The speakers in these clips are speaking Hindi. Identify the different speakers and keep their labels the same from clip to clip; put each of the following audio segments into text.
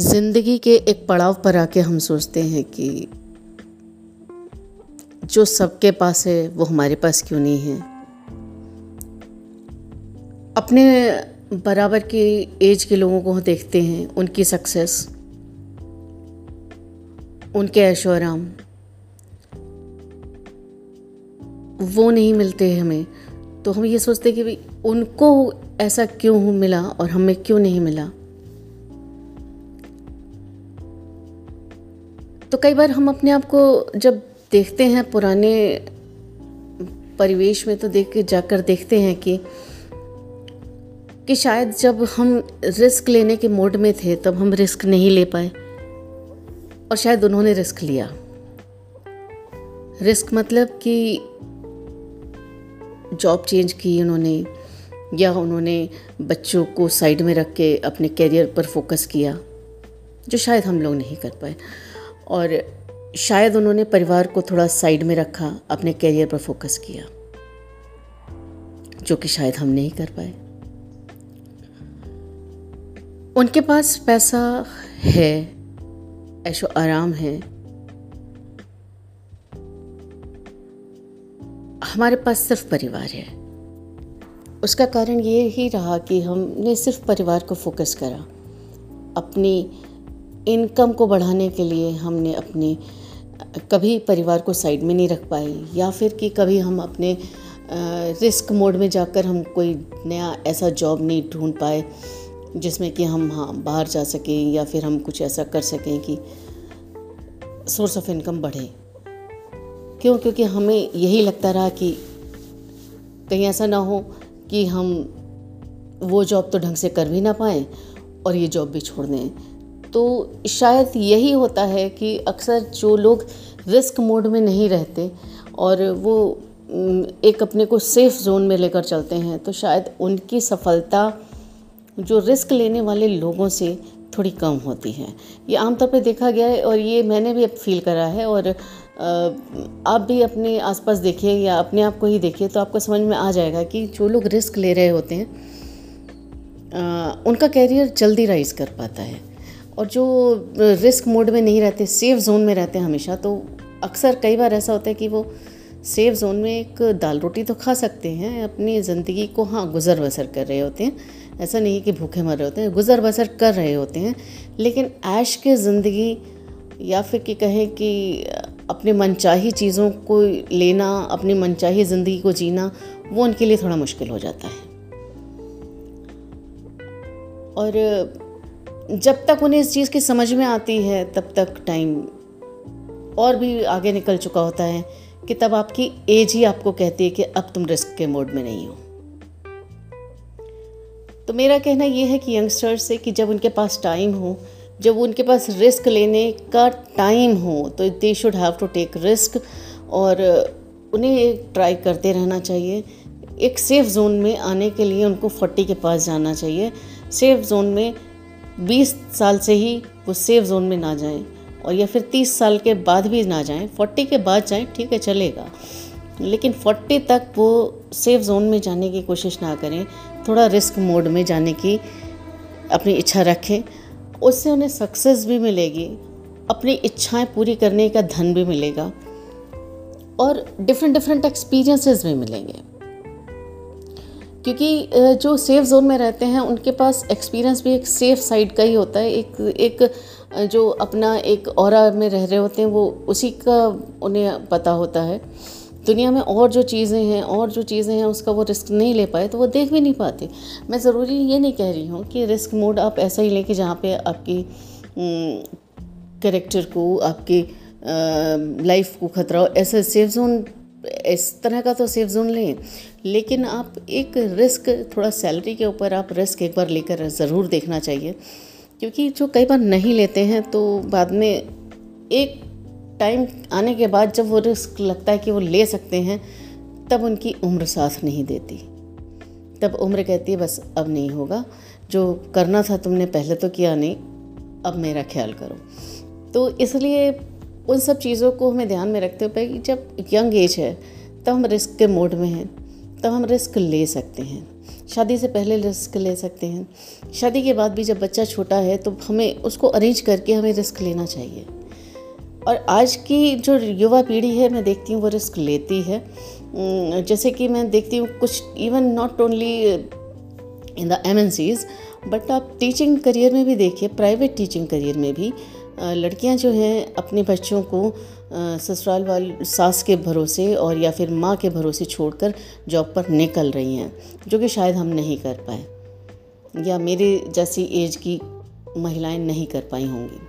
Speaker 1: ज़िंदगी के एक पड़ाव पर आके हम सोचते हैं कि जो सबके पास है, वो हमारे पास क्यों नहीं है? अपने बराबर की एज के लोगों को देखते हैं, उनकी सक्सेस, उनके ऐशो आराम वो नहीं मिलते हमें तो हम ये सोचते कि भाई, उनको ऐसा क्यों मिला और हमें क्यों नहीं मिला? तो कई बार हम अपने आप को जब देखते हैं पुराने परिवेश में तो देख के जाकर देखते हैं कि कि शायद जब हम रिस्क लेने के मोड में थे, तब हम रिस्क नहीं ले पाए। और शायद उन्होंने रिस्क लिया। रिस्क मतलब कि जॉब चेंज की उन्होंने, या उन्होंने बच्चों को साइड में रख के अपने करियर पर फोकस किया, जो शायद हम लोग नहीं कर पाए। और शायद उन्होंने परिवार को थोड़ा साइड में रखा, अपने करियर पर फोकस किया, जो कि शायद हम नहीं कर पाए। उनके पास पैसा है, ऐशो आराम है। हमारे पास सिर्फ़ परिवार है। उसका कारण ये ही रहा कि हमने सिर्फ़ परिवार को फोकस करा, अपनी इनकम को बढ़ाने के लिए हमने अपने, कभी परिवार को साइड में नहीं रख पाए या फिर कि कभी हम अपने रिस्क मोड में जाकर हम कोई नया ऐसा जॉब नहीं ढूंढ पाए, जिसमें कि हम हाँ बाहर जा सकें, या फिर हम कुछ ऐसा कर सकें कि सोर्स ऑफ़ इनकम बढ़े। क्यों? क्योंकि हमें यही लगता रहा कि कहीं ऐसा ना हो कि हम वो जॉब तो ढंग से कर भी ना पाएँ और ये जॉब भी छोड़ दें। तो शायद यही होता है कि अक्सर जो लोग रिस्क मोड में नहीं रहते और वो एक अपने को सेफ़ जोन में लेकर चलते हैं तो शायद उनकी सफलता जो रिस्क लेने वाले लोगों से थोड़ी कम होती है। ये आमतौर पर देखा गया है और ये मैंने भी अब फील करा है और आप भी अपने आसपास देखिए या अपने आप को ही देखिए तो आपको समझ में आ जाएगा कि जो लोग रिस्क ले रहे होते हैं उनका कैरियर जल्दी राइज कर पाता है। और जो रिस्क मोड में नहीं रहते सेफ़ जोन में रहते हैं हमेशा तो अक्सर कई बार ऐसा होता है कि वो सेफ़ जोन में एक दाल रोटी तो खा सकते हैं, अपनी ज़िंदगी को हाँ गुज़र बसर कर रहे होते हैं। ऐसा नहीं है कि भूखे मर रहे होते हैं, गुज़र बसर कर रहे होते हैं, लेकिन ऐश के ज़िंदगी या फिर कि कहें कि अपने मनचाही चीज़ों को लेना, अपनी मनचाही ज़िंदगी को जीना, वो उनके लिए थोड़ा मुश्किल हो जाता है। और जब तक उन्हें इस चीज़ की समझ में आती है, तब तक टाइम और भी आगे निकल चुका होता है कि तब आपकी एज ही आपको कहती है कि अब तुम रिस्क के मोड में नहीं हो। तो मेरा कहना यह है कि यंगस्टर्स से कि जब उनके पास टाइम हो, जब उनके पास रिस्क लेने का टाइम हो तो they should have to take risk और उन्हें ट्राई करते रहना चाहिए। एक सेफ़ जोन में आने के लिए उनको फोर्टी के पास जाना चाहिए। सेफ़ जोन में बीस साल से ही वो सेफ़ जोन में ना जाएँ और या फिर तीस साल के बाद भी ना जाएँ। फोर्टी के बाद जाएँ, ठीक है, चलेगा। लेकिन फोर्टी तक वो सेफ़ जोन में जाने की कोशिश ना करें। थोड़ा रिस्क मोड में जाने की अपनी इच्छा रखें। उससे उन्हें सक्सेस भी मिलेगी, अपनी इच्छाएँ पूरी करने का धन भी मिलेगा और डिफरेंट डिफरेंट एक्सपीरियंसेस भी मिलेंगे। क्योंकि जो सेफ़ जोन में रहते हैं, उनके पास एक्सपीरियंस भी एक सेफ़ साइड का ही होता है। एक एक जो अपना एक और में रह रहे होते हैं, वो उसी का उन्हें पता होता है। दुनिया में और जो चीज़ें हैं, और जो चीज़ें हैं, उसका वो रिस्क नहीं ले पाए तो वो देख भी नहीं पाते। मैं ज़रूरी ये नहीं कह रही हूँ कि रिस्क मोड आप ऐसा ही लें कि जहाँ पे आपकी करेक्टर को, आपकी लाइफ को खतरा हो। ऐसा सेफ़ जोन इस तरह का तो सेफ़ जोन लें। लेकिन आप एक रिस्क, थोड़ा सैलरी के ऊपर आप रिस्क एक बार लेकर ज़रूर देखना चाहिए। क्योंकि जो कई बार नहीं लेते हैं तो बाद में एक टाइम आने के बाद जब वो रिस्क लगता है कि वो ले सकते हैं, तब उनकी उम्र साथ नहीं देती। तब उम्र कहती है, बस अब नहीं होगा। जो करना था तुमने पहले तो किया नहीं, अब मेरा ख्याल करो। तो इसलिए उन सब चीज़ों को हमें ध्यान में रखते हुए कि जब यंग एज है, तब हम रिस्क के मोड में हैं। तब हम रिस्क ले सकते हैं। शादी से पहले रिस्क ले सकते हैं। शादी के बाद भी जब बच्चा छोटा है तो हमें उसको अरेंज करके हमें रिस्क लेना चाहिए। और आज की जो युवा पीढ़ी है, मैं देखती हूँ वो रिस्क लेती है। जैसे कि मैं देखती हूँ कुछ even not only in the M but आप टीचिंग करियर में भी देखिए प्राइवेट टीचिंग करियर में भी लड़कियाँ जो हैं अपने बच्चों को ससुराल वाल सास के भरोसे और या फिर माँ के भरोसे छोड़कर जॉब पर निकल रही हैं, जो कि शायद हम नहीं कर पाए, या मेरे जैसी एज की महिलाएँ नहीं कर पाई होंगी।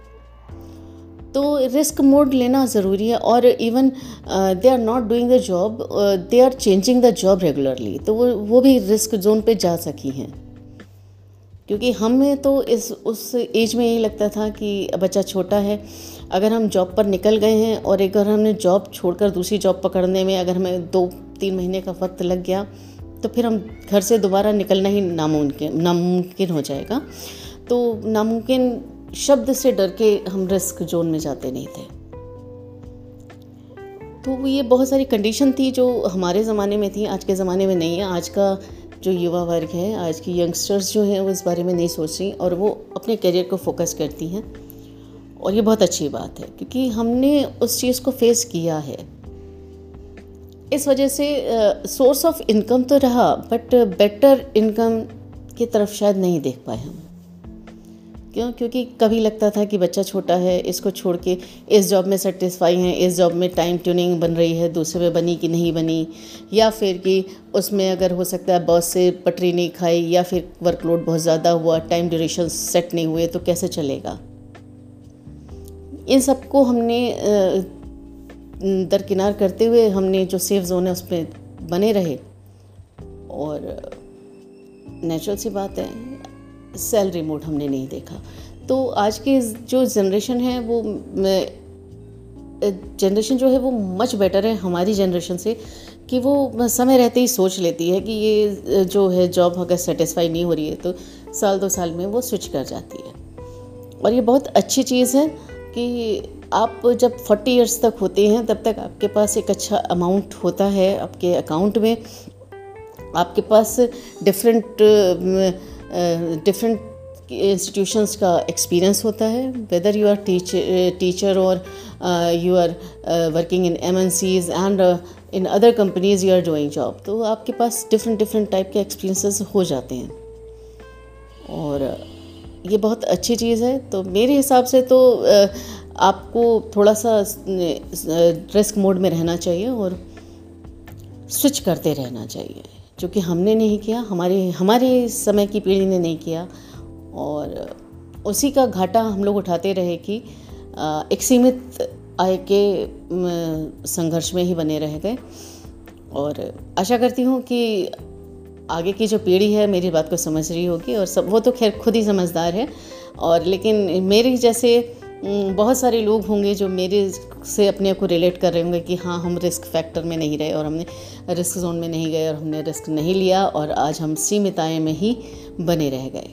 Speaker 1: तो रिस्क मोड लेना ज़रूरी है और even they are not doing the job they are changing the job regularly तो वो वो भी रिस्क जोन पे जा सकी हैं। क्योंकि हमें तो इस, उस एज में यही लगता था कि बच्चा छोटा है। अगर हम जॉब पर निकल गए हैं और एक अगर हमने जॉब छोड़कर दूसरी जॉब पकड़ने में अगर हमें दो, तीन महीने का वक्त लग गया तो फिर हम घर से दोबारा निकलना ही नामुमकिन नामुमकिन हो जाएगा। तो नामुमकिन शब्द से डर के हम रिस्क जोन में जाते नहीं थे। तो ये बहुत सारी कंडीशन थी जो हमारे ज़माने में थी, आज के ज़माने में नहीं है। आज का जो युवा वर्ग है, आज की यंगस्टर्स जो हैं, वो इस बारे में नहीं सोच रही और वो अपने करियर को फोकस करती हैं। और ये बहुत अच्छी बात है, क्योंकि हमने उस चीज़ को फेस किया है। इस वजह से सोर्स ऑफ़ इनकम तो रहा बट बेटर इनकम की तरफ़ शायद नहीं देख पाए हम। क्यों? क्योंकि कभी लगता था कि बच्चा छोटा है, इसको छोड़ के इस जॉब में सेटिस्फाई हैं, इस जॉब में टाइम ट्यूनिंग बन रही है, दूसरे में बनी कि नहीं बनी? या फिर कि उसमें अगर हो सकता है बॉस से पटरी नहीं खाई, या फिर वर्कलोड बहुत ज़्यादा हुआ टाइम ड्यूरेशन सेट नहीं हुए तो कैसे चलेगा? इन सबको हमने दरकिनार करते हुए हमने जो सेफ़ जोन है उस पर बने रहे। और नेचुरल सी बात है सैलरी मोड हमने नहीं देखा। तो आज की जो जनरेशन है, वो जनरेशन जो है, वो मच बेटर है हमारी जनरेशन से कि वो समय रहते ही सोच लेती है कि ये जो है जॉब अगर सेटिस्फाई नहीं हो रही है तो साल दो साल में वो स्विच कर जाती है। और ये बहुत अच्छी चीज़ है कि आप जब फोर्टी इयर्स तक होते हैं, तब तक आपके पास एक अच्छा अमाउंट होता है, आपके अकाउंट में। आपके पास डिफरेंट डिफरेंट इंस्टीट्यूशंस का एक्सपीरियंस होता है वेदर यू आर टीचर और you are working in M and in other companies you are doing job तो आपके पास डिफरेंट डिफरेंट टाइप के एक्सपीरियंसेस हो जाते हैं। और ये बहुत अच्छी चीज़ है। तो मेरे हिसाब से तो आपको थोड़ा सा रिस्क मोड में रहना चाहिए और स्विच करते रहना चाहिए। जो कि हमने नहीं किया, हमारे हमारे समय की पीढ़ी ने नहीं किया। और उसी का घाटा हम लोग उठाते रहे कि एक सीमित आय के संघर्ष में ही बने रह गए। और आशा करती हूँ कि आगे की जो पीढ़ी है, मेरी बात को समझ रही होगी। और सब, वो तो खैर खुद ही समझदार है। और लेकिन मेरे जैसे बहुत सारे लोग होंगे जो मेरे से अपने को रिलेट कर रहे होंगे कि हाँ हम रिस्क फैक्टर में नहीं रहे और हमने रिस्क जोन में नहीं गए और हमने रिस्क नहीं लिया और आज हम सीमित आय में ही बने रह गए।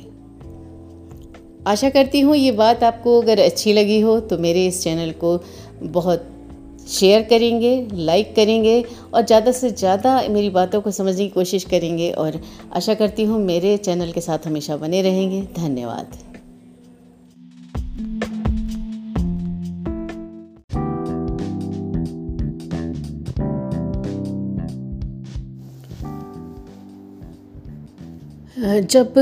Speaker 1: आशा करती हूँ ये बात आपको अगर अच्छी लगी हो तो मेरे इस चैनल को बहुत शेयर करेंगे लाइक करेंगे और ज़्यादा से ज़्यादा मेरी बातों को समझने की कोशिश करेंगे और आशा करती हूँ मेरे चैनल के साथ हमेशा बने रहेंगे। धन्यवाद। जब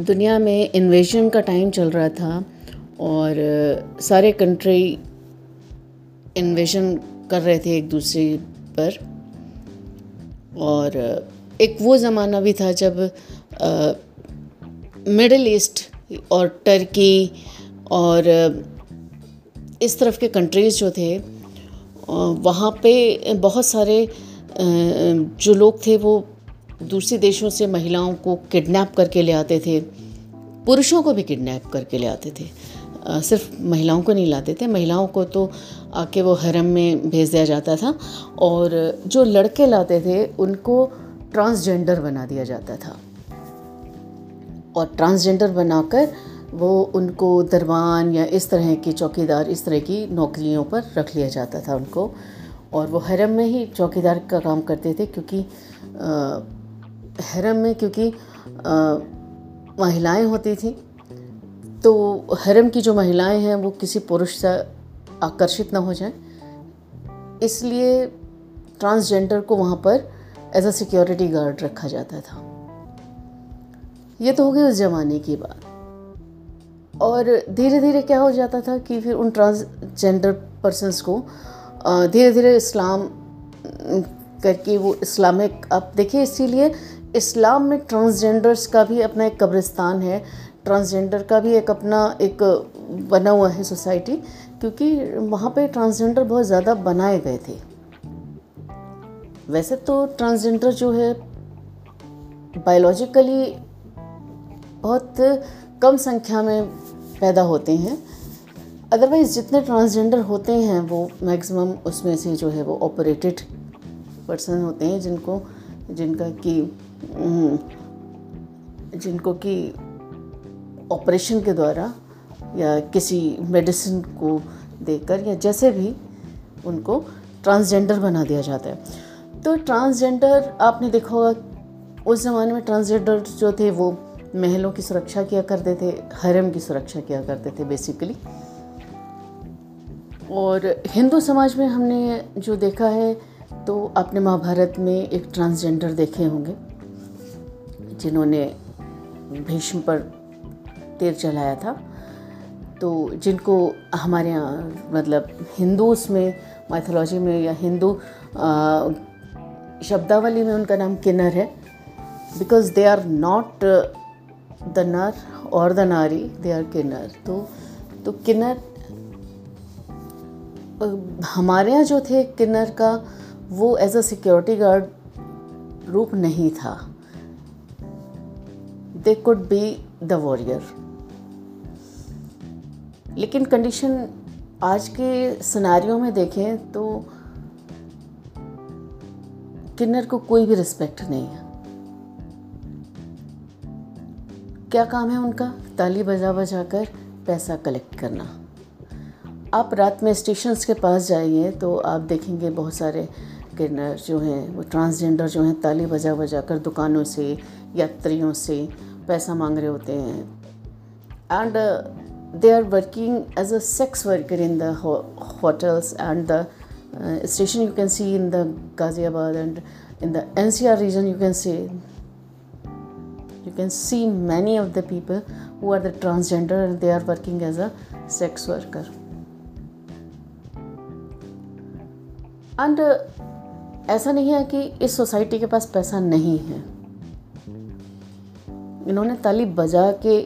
Speaker 1: दुनिया में इन्वेजन का टाइम चल रहा था और सारे कंट्री इन्वेजन कर रहे थे एक दूसरे पर, और एक वो ज़माना भी था जब मिडल ईस्ट और टर्की और इस तरफ़ के कंट्रीज़ जो थे वहाँ पे बहुत सारे जो लोग थे वो दूसरे देशों से महिलाओं को किडनैप करके ले आते थे पुरुषों को भी किडनैप करके ले आते थे। आ, सिर्फ़ महिलाओं को नहीं लाते थे महिलाओं को तो आके वो हरम में भेज दिया जाता था और जो लड़के लाते थे उनको ट्रांसजेंडर बना दिया जाता था। और ट्रांसजेंडर बनाकर वो उनको दरबान या इस तरह के चौकीदार इस तरह की नौकरियों पर रख लिया जाता था उनको। और वो हरम में ही चौकीदार का काम करते थे क्योंकि हरम में क्योंकि महिलाएँ होती थी। तो हरम की जो महिलाएँ हैं, वो किसी पुरुष से आकर्षित ना हो जाए। इसलिए ट्रांसजेंडर को वहाँ पर एज अ सिक्योरिटी गार्ड रखा जाता था। ये तो हो गई उस ज़माने की बात। और धीरे धीरे क्या हो जाता था कि फिर उन ट्रांसजेंडर पर्सनस को धीरे धीरे इस्लाम करके वो इस्लामिक, आप देखिए इसीलिए इस्लाम में ट्रांसजेंडर्स का भी अपना एक कब्रिस्तान है। ट्रांसजेंडर का भी एक अपना एक बना हुआ है सोसाइटी, क्योंकि वहाँ पे ट्रांसजेंडर बहुत ज़्यादा बनाए गए थे। वैसे तो ट्रांसजेंडर जो है बायोलॉजिकली बहुत कम संख्या में पैदा होते हैं। अदरवाइज़ जितने ट्रांसजेंडर होते हैं, वो मैक्सिमम उसमें से जो है, वो ऑपरेटेड पर्सन होते हैं, जिनको, जिनका कि जिनको कि ऑपरेशन के द्वारा या किसी मेडिसिन को देकर या जैसे भी उनको ट्रांसजेंडर बना दिया जाता है। तो ट्रांसजेंडर, आपने देखा होगा, उस ज़माने में ट्रांसजेंडर जो थे वो महलों की सुरक्षा किया करते थे, हरम की सुरक्षा किया करते थे बेसिकली और हिंदू समाज में हमने जो देखा है तो आपने महाभारत में एक ट्रांसजेंडर देखे होंगे। जिन्होंने भीष्म पर तीर चलाया था। तो जिनको हमारे यहाँ मतलब हिंदूस में माइथोलॉजी में या हिंदू शब्दावली में उनका नाम किन्नर है। Because they are not the नर और द नारी दे आर किन्नर। तो तो किन्नर हमारे यहाँ जो थे किन्नर का, वो एज अ सिक्योरिटी गार्ड रूप नहीं था। They could be the warrior लेकिन कंडीशन आज के सिनारियों में देखें तो किन्नर को कोई भी रिस्पेक्ट नहीं है। क्या काम है उनका? ताली बजा बजा कर पैसा कलेक्ट करना। आप रात में स्टेशन के पास जाइए तो आप देखेंगे बहुत सारे किन्नर जो हैं, वो ट्रांसजेंडर जो हैं, ताली बजा बजा कर दुकानों से, यात्रियों से पैसा मांग रहे होते हैं। And they are working as a sex worker in the hotels and the station you can see in the Ghaziabad and in the N C R region you can see you can see. Many of the people who are the transgender and they are working as a sex worker. And ऐसा नहीं है कि इस सोसाइटी के पास पैसा नहीं है। इन्होंने ताली बजा के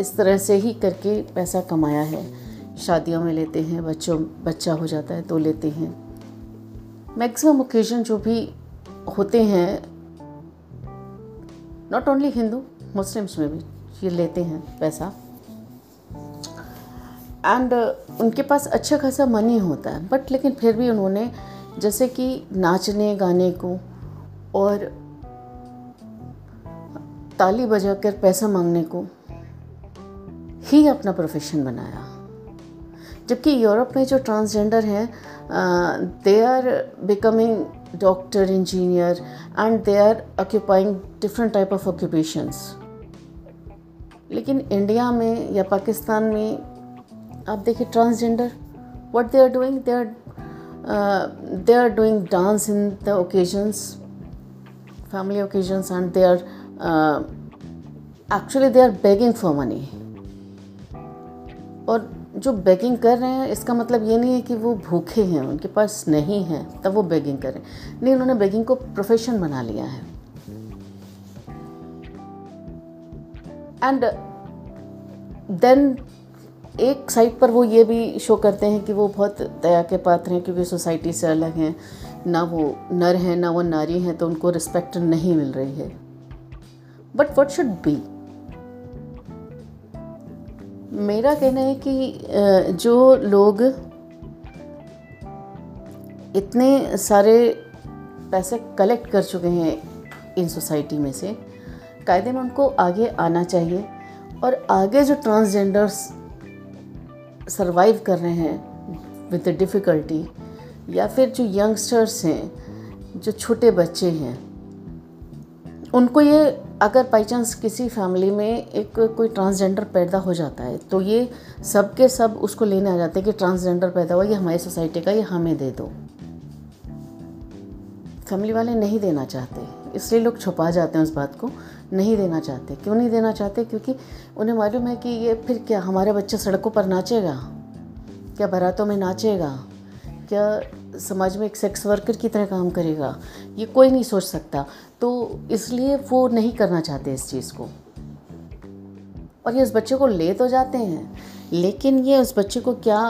Speaker 1: इस तरह से ही करके पैसा कमाया है। शादियों में लेते हैं बच्चों बच्चा हो जाता है तो लेते हैं। मैक्सिमम ओकेजन जो भी होते हैं नॉट ओनली हिंदू मुस्लिम्स में भी ये लेते हैं पैसा। एंड uh, उनके पास अच्छा खासा मनी होता है बट लेकिन फिर भी उन्होंने जैसे कि नाचने गाने को और ताली बजाकर पैसा मांगने को ही अपना प्रोफेशन बनाया। जबकि यूरोप में जो ट्रांसजेंडर हैं they are becoming doctor engineer and they are occupying different type of occupations लेकिन इंडिया में या पाकिस्तान में, आप देखिए transgender what they are doing they are they are doing dance in the occasions, family occasions, and they are uh, actually they are begging for money. और जो बेगिंग कर रहे हैं इसका मतलब ये नहीं है कि वो भूखे हैं उनके पास नहीं है तब वो बेगिंग करें नहीं उन्होंने बेगिंग को प्रोफेशन बना लिया है। एंड देन एक साइड पर वो ये भी शो करते हैं कि वो बहुत दया के पात्र हैं क्योंकि सोसाइटी से अलग हैं। ना वो नर हैं ना वो नारी हैं तो उनको रिस्पेक्ट नहीं मिल रही है। बट वट शुड बी मेरा कहना है कि जो लोग इतने सारे पैसे कलेक्ट कर चुके हैं इन सोसाइटी में से, कायदे में उनको आगे आना चाहिए और आगे जो ट्रांसजेंडर्स सरवाइव कर रहे हैं विद डिफ़िकल्टी या फिर जो यंगस्टर्स हैं, जो छोटे बच्चे हैं, उनको ये अगर बाई चांस किसी फैमिली में एक कोई ट्रांसजेंडर पैदा हो जाता है तो ये सब के सब उसको लेने आ जाते हैं कि ट्रांसजेंडर पैदा हुआ, ये हमारी सोसाइटी का, ये हमें दे दो। फैमिली वाले नहीं देना चाहते, इसलिए लोग छुपा जाते हैं उस बात को, नहीं देना चाहते। क्यों नहीं देना चाहते? क्योंकि उन्हें मालूम है कि ये फिर क्या, हमारा बच्चा सड़कों पर नाचेगा? क्या बारातों में नाचेगा? क्या समाज में एक सेक्स वर्कर की तरह काम करेगा, ये कोई नहीं सोच सकता। तो इसलिए वो नहीं करना चाहते इस चीज़ को। और ये उस बच्चे को ले तो जाते हैं, लेकिन ये उस बच्चे को क्या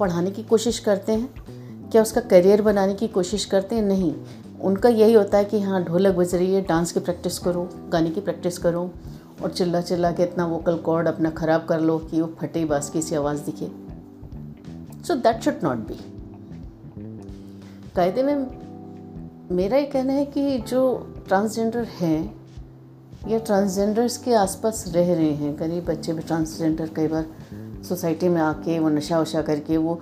Speaker 1: पढ़ाने की कोशिश करते हैं? क्या उसका करियर बनाने की कोशिश करते हैं? नहीं। उनका यही होता है कि हाँ ढोलक बज रही है डांस की प्रैक्टिस करो, गाने की प्रैक्टिस करो, और चिल्ला चिल्ला के इतना वोकल कॉर्ड अपना ख़राब कर लो कि वो फटे बास की सी आवाज़ दिखे। So that should not be कायदे में मेरा ये कहना है कि जो ट्रांसजेंडर हैं या ट्रांसजेंडर्स के आसपास रह रहे हैं, गरीब बच्चे भी ट्रांसजेंडर कई बार सोसाइटी में आके वो नशा वशा करके वो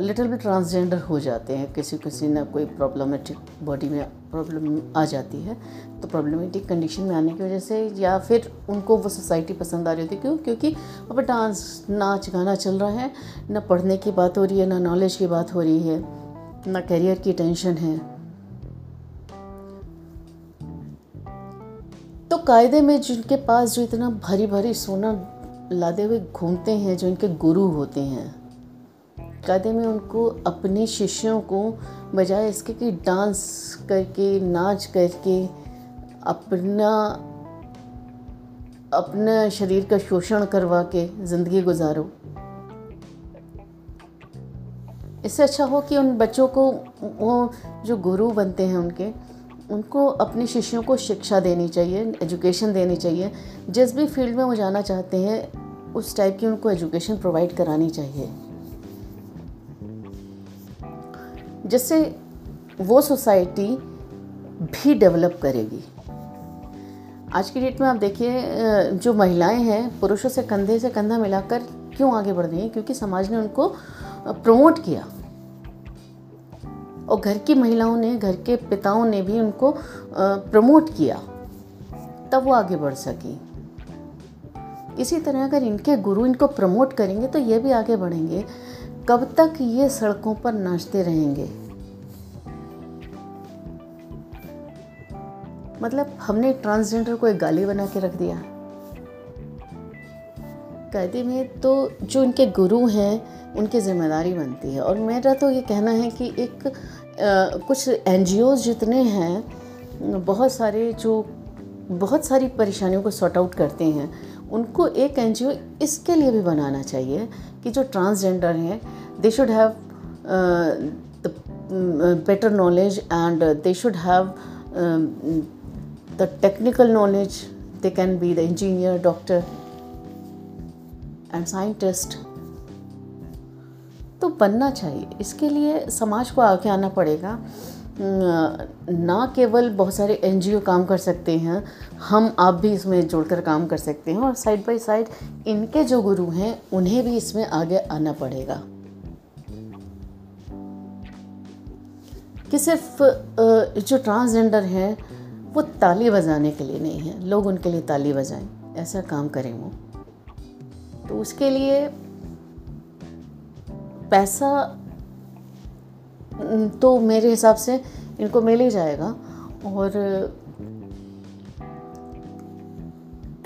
Speaker 1: लिटिल भी ट्रांसजेंडर हो जाते हैं। किसी किसी ना कोई प्रॉब्लमेटिक बॉडी में प्रॉब्लम आ जाती है तो प्रॉब्लमेटिक कंडीशन में आने की वजह से या फिर उनको वो सोसाइटी पसंद आ रही होती क्यों? क्योंकि अब डांस, नाच, गाना चल रहा है, ना पढ़ने की बात हो रही है, ना नॉलेज की बात हो रही है। ना करियर की टेंशन है। तो कायदे में जिनके पास जो इतना भरी भरी सोना लादे हुए घूमते हैं, जो इनके गुरु होते हैं, कायदे में उनको अपने शिष्यों को बजाय इसके कि डांस करके, नाच करके, अपना अपना शरीर का शोषण करवा के ज़िंदगी गुजारो। इससे अच्छा हो कि उन बच्चों को, वो जो गुरु बनते हैं उनके, उनको अपने शिष्यों को शिक्षा देनी चाहिए एजुकेशन देनी चाहिए। जिस भी फ़ील्ड में वो जाना चाहते हैं, उस टाइप की उनको एजुकेशन प्रोवाइड करानी चाहिए। जिससे वो सोसाइटी भी डेवलप करेगी। आज की डेट में आप देखिए जो महिलाएँ हैं, पुरुषों से कंधे से कंधा मिलाकर क्यों आगे बढ़ रही हैं? क्योंकि समाज ने उनको प्रमोट किया। और घर की महिलाओं ने, घर के पिताओं ने भी उनको प्रमोट किया। तब वो आगे बढ़ सकी। इसी तरह अगर इनके गुरु इनको प्रमोट करेंगे तो ये भी आगे बढ़ेंगे। कब तक ये सड़कों पर नाचते रहेंगे? मतलब हमने ट्रांसजेंडर को एक गाली बना के रख दिया। कायदे में तो जो इनके गुरु हैं उनकी ज़िम्मेदारी बनती है। और मेरा तो ये कहना है कि एक आ, कुछ एन जितने हैं बहुत सारे जो बहुत सारी परेशानियों को सॉर्ट आउट करते हैं उनको एक एनजीओ इसके लिए भी बनाना चाहिए कि जो ट्रांसजेंडर हैं they should have better knowledge and they should have the technical knowledge they can be the engineer doctor and scientist तो बनना चाहिए। इसके लिए समाज को आगे आना पड़ेगा। ना केवल बहुत सारे एनजीओ काम कर सकते हैं, हम आप भी इसमें जुड़कर काम कर सकते हैं और साइड बाय साइड इनके जो गुरु हैं, उन्हें भी इसमें आगे आना पड़ेगा। कि सिर्फ़ जो ट्रांसजेंडर हैं, वो ताली बजाने के लिए नहीं है। लोग उनके लिए ताली बजाएँ। ऐसा काम करें वो। तो उसके लिए पैसा तो मेरे हिसाब से इनको मिल ही जाएगा। और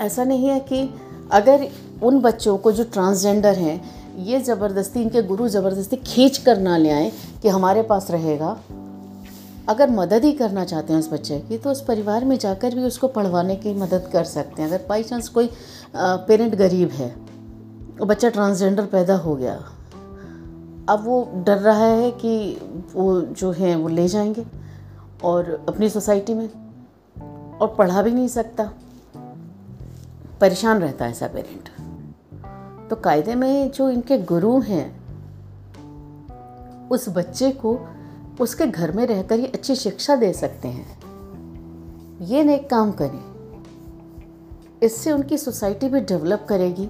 Speaker 1: ऐसा नहीं है कि अगर उन बच्चों को जो ट्रांसजेंडर हैं, ये ज़बरदस्ती, इनके गुरु ज़बरदस्ती खींच कर ना ले आए कि हमारे पास रहेगा। अगर मदद ही करना चाहते हैं उस बच्चे की तो उस परिवार में जाकर भी उसको पढ़वाने की मदद कर सकते हैं। अगर बाई चांस कोई पेरेंट गरीब है बच्चा ट्रांसजेंडर पैदा हो गया अब वो डर रहा है कि वो जो है, वो ले जाएँगे और अपनी सोसाइटी में और पढ़ा भी नहीं सकता। परेशान रहता है ऐसा पेरेंट। तो कायदे में जो इनके गुरु हैं, उस बच्चे को उसके घर में रहकर ही अच्छी शिक्षा दे सकते हैं। ये नेक काम करें। इससे उनकी सोसाइटी भी डेवलप करेगी।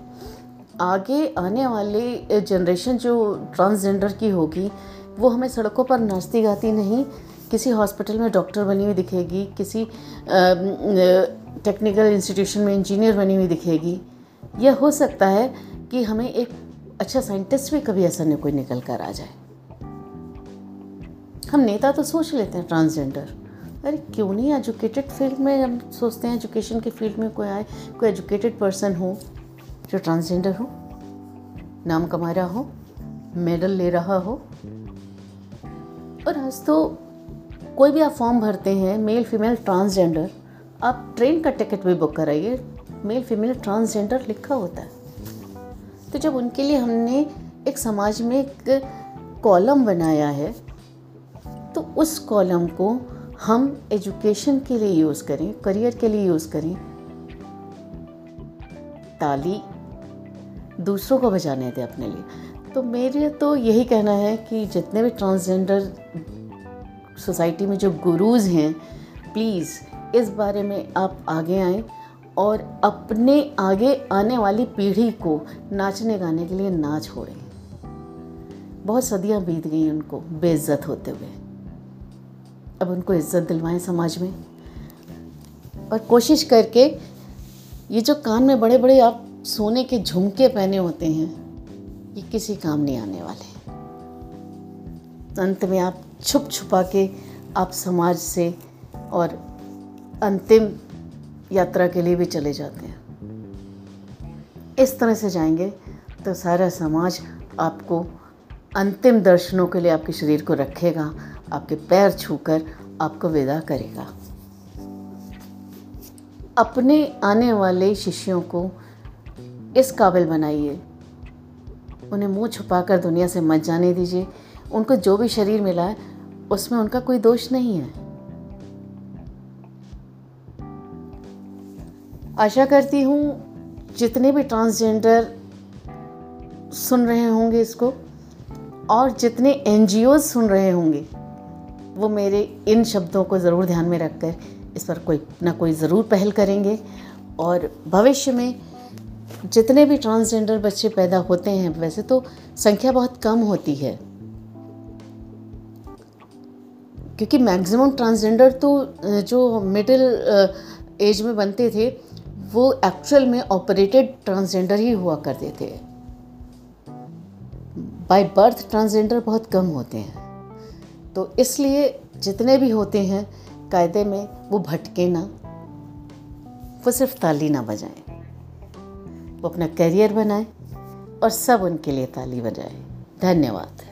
Speaker 1: आगे आने वाली जनरेशन जो ट्रांसजेंडर की होगी, वो हमें सड़कों पर नाचती गाती नहीं। किसी हॉस्पिटल में डॉक्टर बनी हुई दिखेगी, किसी टेक्निकल इंस्टीट्यूशन में इंजीनियर बनी हुई दिखेगी। यह हो सकता है कि हमें एक अच्छा साइंटिस्ट भी कभी ऐसा नहीं कोई निकल कर आ जाए। हम नेता तो सोच लेते हैं ट्रांसजेंडर अरे, क्यों नहीं? एजुकेटेड फ़ील्ड में हम सोचते हैं एजुकेशन के फ़ील्ड में कोई आए, कोई एजुकेटेड पर्सन हो। जो ट्रांसजेंडर हो, नाम कमा रहा हो मेडल ले रहा हो। और आज तो कोई भी आप फॉर्म भरते हैं मेल फीमेल ट्रांसजेंडर आप ट्रेन का टिकट भी बुक कराइए। मेल फीमेल ट्रांसजेंडर लिखा होता है। तो जब उनके लिए हमने एक समाज में एक कॉलम बनाया है तो उस कॉलम को हम एजुकेशन के लिए यूज़ करें करियर के लिए यूज़ करें। ताली दूसरों को बजाने दें अपने लिए। तो मेरे तो यही कहना है कि जितने भी ट्रांसजेंडर सोसाइटी में जो गुरुज़ हैं प्लीज़ इस बारे में आप आगे आएँ और अपने आगे आने वाली पीढ़ी को नाचने गाने के लिए ना छोड़ें। बहुत सदियाँ बीत गई उनको बेइज्जत होते हुए। अब उनको इज़्ज़त दिलवाएँ समाज में। और कोशिश करके ये जो कान में बड़े बड़े आप सोने के झुमके पहने होते हैं, ये किसी काम नहीं आने वाले। अंत में आप छुप छुपा के आप समाज से और अंतिम यात्रा के लिए भी चले जाते हैं। इस तरह से जाएँगे तो सारा समाज आपको अंतिम दर्शनों के लिए आपके शरीर को रखेगा, आपके पैर छूकर आपको विदा करेगा। अपने आने वाले शिष्यों को इस काबिल बनाइए। उन्हें मुँह छुपाकर दुनिया से मत जाने दीजिए। उनको जो भी शरीर मिला है उसमें उनका कोई दोष नहीं है। आशा करती हूँ, जितने भी ट्रांसजेंडर सुन रहे होंगे इसको, और जितने एनजीओ सुन रहे होंगे, वो मेरे इन शब्दों को ज़रूर ध्यान में रखकर इस पर कोई ना कोई ज़रूर पहल करेंगे। और भविष्य में जितने भी ट्रांसजेंडर बच्चे पैदा होते हैं, वैसे तो संख्या बहुत कम होती है। क्योंकि मैक्सिमम ट्रांसजेंडर तो जो मिडिल एज में बनते थे, वो एक्चुअल में ऑपरेटेड ट्रांसजेंडर ही हुआ करते थे। बाय बर्थ ट्रांसजेंडर बहुत कम होते हैं। तो इसलिए जितने भी होते हैं, कायदे में वो भटके ना, वो सिर्फ़ ताली ना बजाएँ। वो अपना करियर बनाएँ और सब उनके लिए ताली बजाएँ। धन्यवाद।